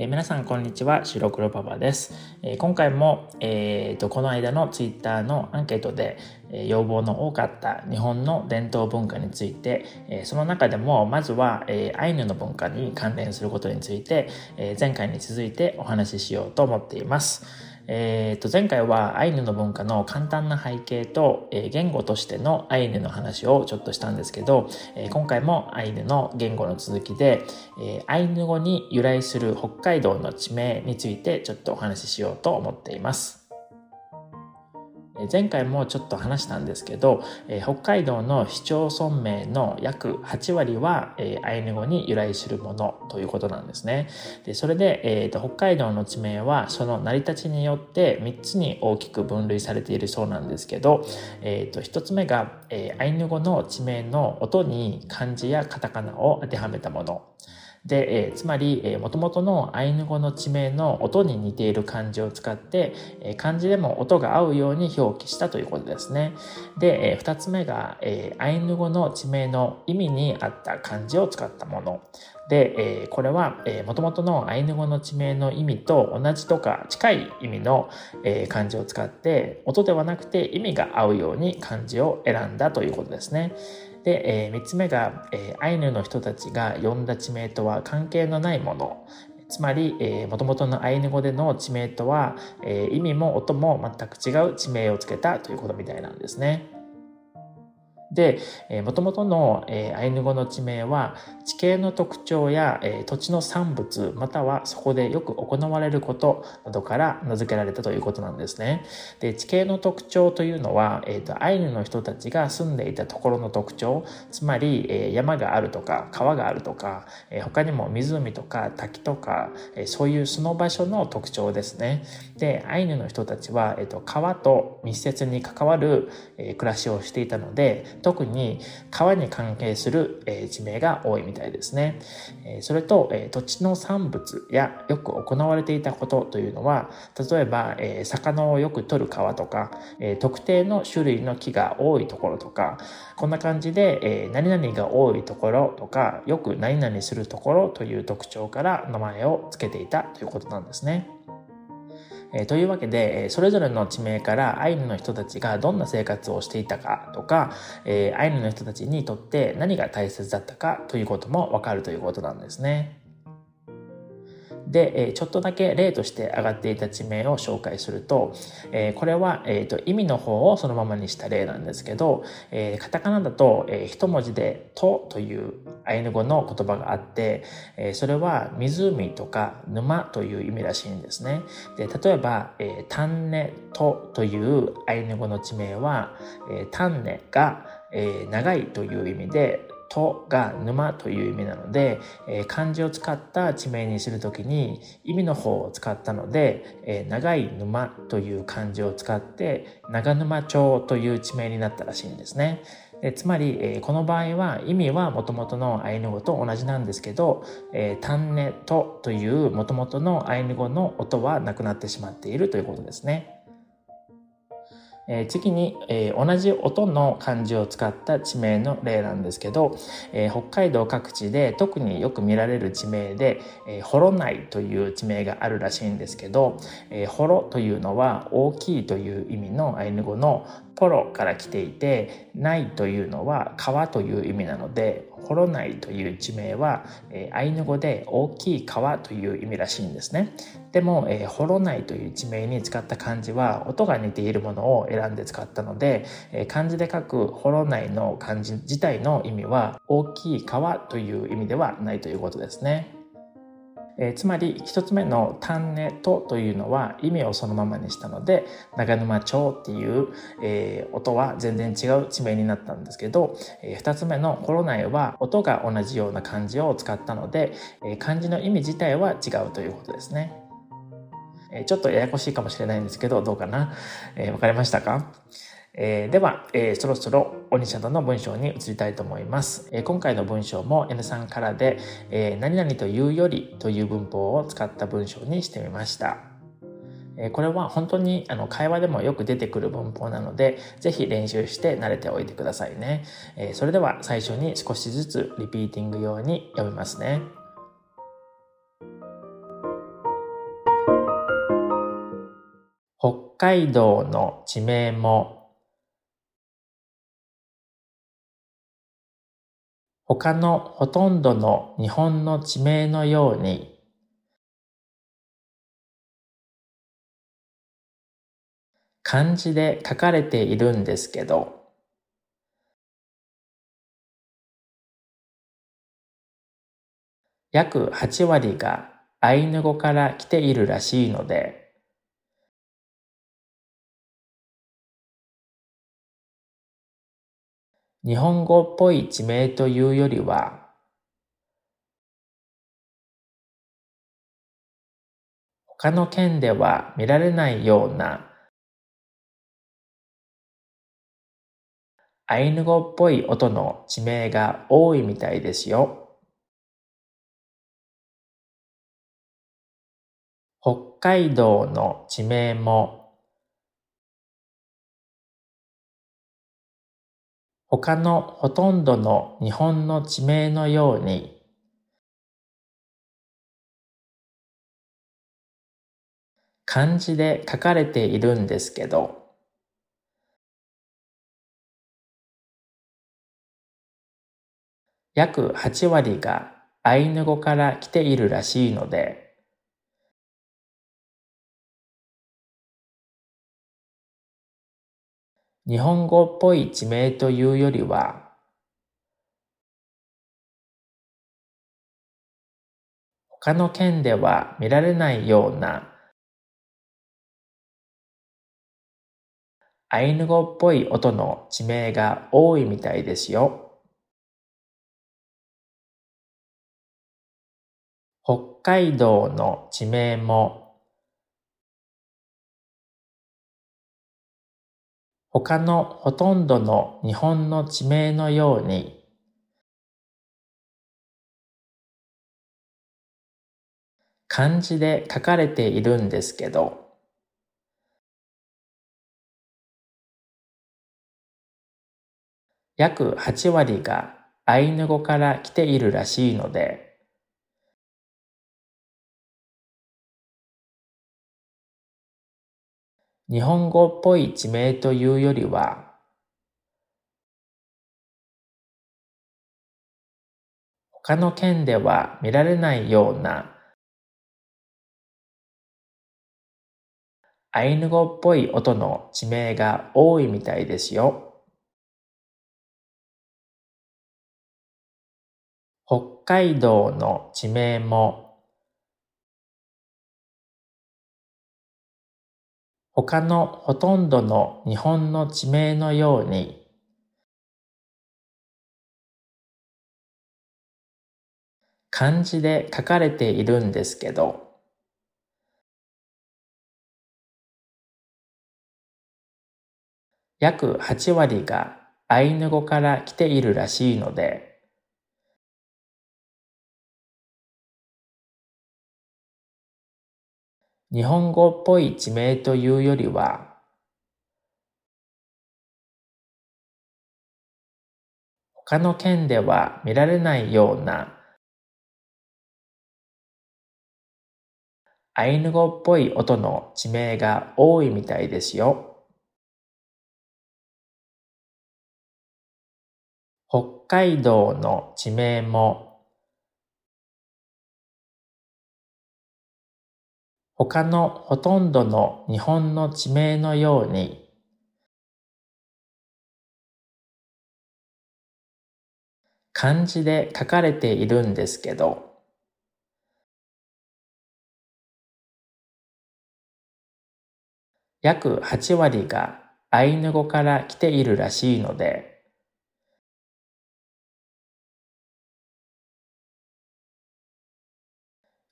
えー、皆さんこんにちは白黒パパです、えー、今回も、えーと、この間のツイッターのアンケートで、えー、要望の多かった日本の伝統文化について、え、その中でもまずは、え、アイヌの文化に関連することについて、え、前回に続いてお話ししようと思っています。えー、と前回はアイヌの文化の簡単な背景と、えー、言語としてのアイヌの話をちょっとしたんですけど、えー、今回もアイヌの言語の続きで、え、アイヌ語に由来する北海道の地名についてちょっとお話ししようと思っています。前回もちょっと話したんですけど、え北海道の市町村名の約8割は、えアイヌ語に由来するものということなんですね。でそれで、えーと、北海道の地名はその成り立ちによって3つに大きく分類されているそうなんですけど、えーと、1つ目が、えアイヌ語の地名の音に漢字やカタカナを当てはめたもの。で、えー、つまり、えー、元々のアイヌ語の地名の音に似ている漢字を使って、えー、漢字でも音が合うように表記したということですね。で、えー、二つ目が、えー、アイヌ語の地名の意味に合った漢字を使ったもの。で、えー、これは、えー、元々のアイヌ語の地名の意味と同じとか近い意味の、えー、漢字を使って音ではなくて意味が合うように漢字を選んだということですね。で、えー、3つ目が、えー、アイヌの人たちが呼んだ地名とは関係のないもの。つまり、えー、元々のアイヌ語での地名とは、えー、意味も音も全く違う地名をつけたということみたいなんですね。で、えー、元々の、えー、アイヌ語の地名は地形の特徴や、えー、土地の産物またはそこでよく行われることなどから名付けられたということなんですね。で地形の特徴というのは、えーと、アイヌの人たちが住んでいたところの特徴つまり、えー、山があるとか川があるとか、えー、他にも湖とか滝とか、えー、そういうその場所の特徴ですね。でアイヌの人たちは、えーと、川と密接に関わる、えー、暮らしをしていたので特に川に関係する、え地名が多いみたいですね。えそれと、え土地の産物やよく行われていたことというのは例えば、え魚をよく取る川とか、え特定の種類の木が多いところとかこんな感じで、え何々が多いところとかよく何々するところという特徴から名前を付けていたということなんですね。えー、というわけで、えそれぞれの地名からアイヌの人たちがどんな生活をしていたかとか、えー、アイヌの人たちにとって何が大切だったかということもわかるということなんですね。で、ちょっとだけ例として上がっていた地名を紹介すると、これは、えー、と意味の方をそのままにした例なんですけど、カタカナだと、一文字で「と」というアイヌ語の言葉があって、それは湖とか沼という意味らしいんですね。で例えば「タンネと」というアイヌ語の地名は「タンネ」が長いという意味でとが沼という意味なので、えー、漢字を使った地名にするときに意味の方を使ったので、えー、長い沼という漢字を使って長沼町という地名になったらしいんですね。えつまり、えー、この場合は意味はもともとのアイヌ語と同じなんですけど「えー、タンネと」というもともとのアイヌ語の音はなくなってしまっているということですね。えー、次に、えー、同じ音の漢字を使った地名の例なんですけど、えー、北海道各地で特によく見られる地名で、えー、ホロナイという地名があるらしいんですけど、えー、ホロというのは大きいという意味のアイヌ語のポロから来ていて、ないというのは川という意味なので、ホロナイという地名は、えー、アイヌ語で大きい川という意味らしいんですね。でも、えー、ホロナイという地名に使った漢字は音が似ているものを選んで使ったので、えー、漢字で書くホロナイの漢字自体の意味は大きい川という意味ではないということですね。えー、つまり一つ目の「丹根と」というのは意味をそのままにしたので長沼町っていう、えー、音は全然違う地名になったんですけど、えー、二つ目の「コロナイ」は音が同じような漢字を使ったので、え、漢字の意味自体は違うということですね。え、ちょっとややこしいかもしれないんですけどどうかな、えー、分かりましたか？えー、では、えー、そろそろお西ゃんの文章に移りたいと思います。えー、今回の文章も N さんからで、えー、何々というよりという文法を使った文章にしてみました。えこれは本当にあの会話でもよく出てくる文法なので、ぜひ練習して慣れておいてくださいね。えそれでは最初に少しずつリピーティング用に読みますね。北海道の地名も他のほとんどの日本の地名のように漢字で書かれているんですけど約8割がアイヌ語から来ているらしいので、日本語っぽい地名というよりは、他の県では見られないようなアイヌ語っぽい音の地名が多いみたいですよ。北海道の地名も他のほとんどの日本の地名のように漢字で書かれているんですけど約8割がアイヌ語から来ているらしいので日本語っぽい地名というよりは、他の県では見られないようなアイヌ語っぽい音の地名が多いみたいですよ。北海道の地名も他のほとんどの日本の地名のように漢字で書かれているんですけど約8割がアイヌ語から来ているらしいので日本語っぽい地名というよりは、他の県では見られないようなアイヌ語っぽい音の地名が多いみたいですよ。北海道の地名も他のほとんどの日本の地名のように漢字で書かれているんですけど約8割がアイヌ語から来ているらしいので日本語っぽい地名というよりは、他の県では見られないようなアイヌ語っぽい音の地名が多いみたいですよ。北海道の地名も他のほとんどの日本の地名のように漢字で書かれているんですけど約8割がアイヌ語から来ているらしいので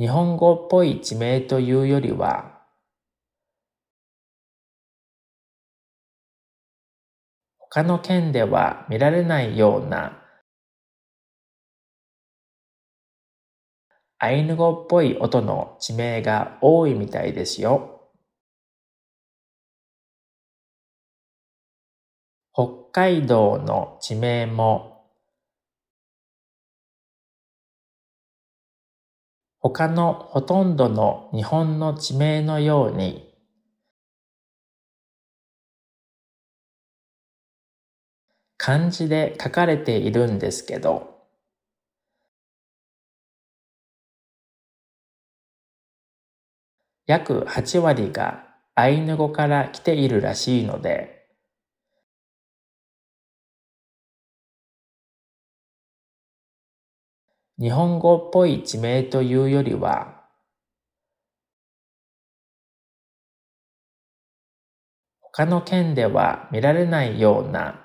日本語っぽい地名というよりは、他の県では見られないようなアイヌ語っぽい音の地名が多いみたいですよ。北海道の地名も他のほとんどの日本の地名のように、漢字で書かれているんですけど、約8割がアイヌ語から来ているらしいので、日本語っぽい地名というよりは、他の県では見られないような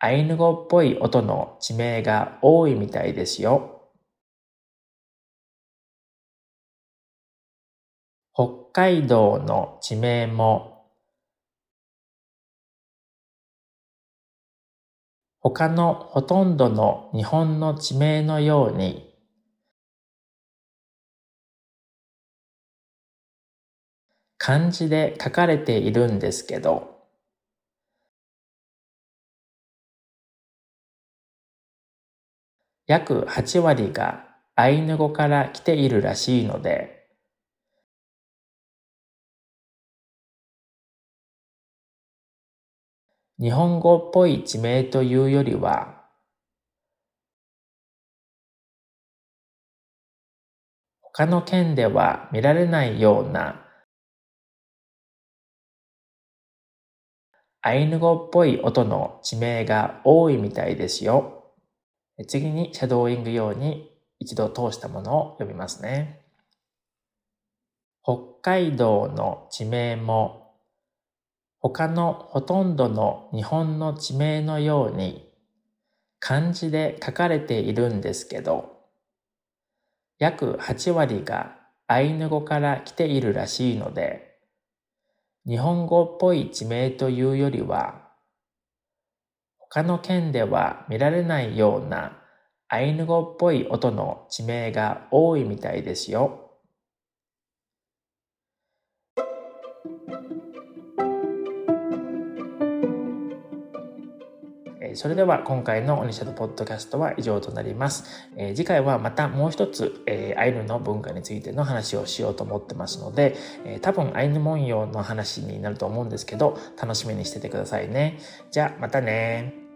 アイヌ語っぽい音の地名が多いみたいですよ。北海道の地名も他のほとんどの日本の地名のように漢字で書かれているんですけど約8割がアイヌ語から来ているらしいので日本語っぽい地名というよりは、他の県では見られないようなアイヌ語っぽい音の地名が多いみたいですよ。次にシャドーイング用に一度通したものを読みますね。北海道の地名も他のほとんどの日本の地名のように漢字で書かれているんですけど、約8割がアイヌ語から来ているらしいので、日本語っぽい地名というよりは、他の県では見られないようなアイヌ語っぽい音の地名が多いみたいですよ。それでは今回のオニシャドポッドキャストは以上となります。えー、次回はまたもう一つ、えー、アイヌの文化についての話をしようと思ってますので、えー、多分アイヌ文様の話になると思うんですけど、楽しみにしててくださいね。じゃあまたね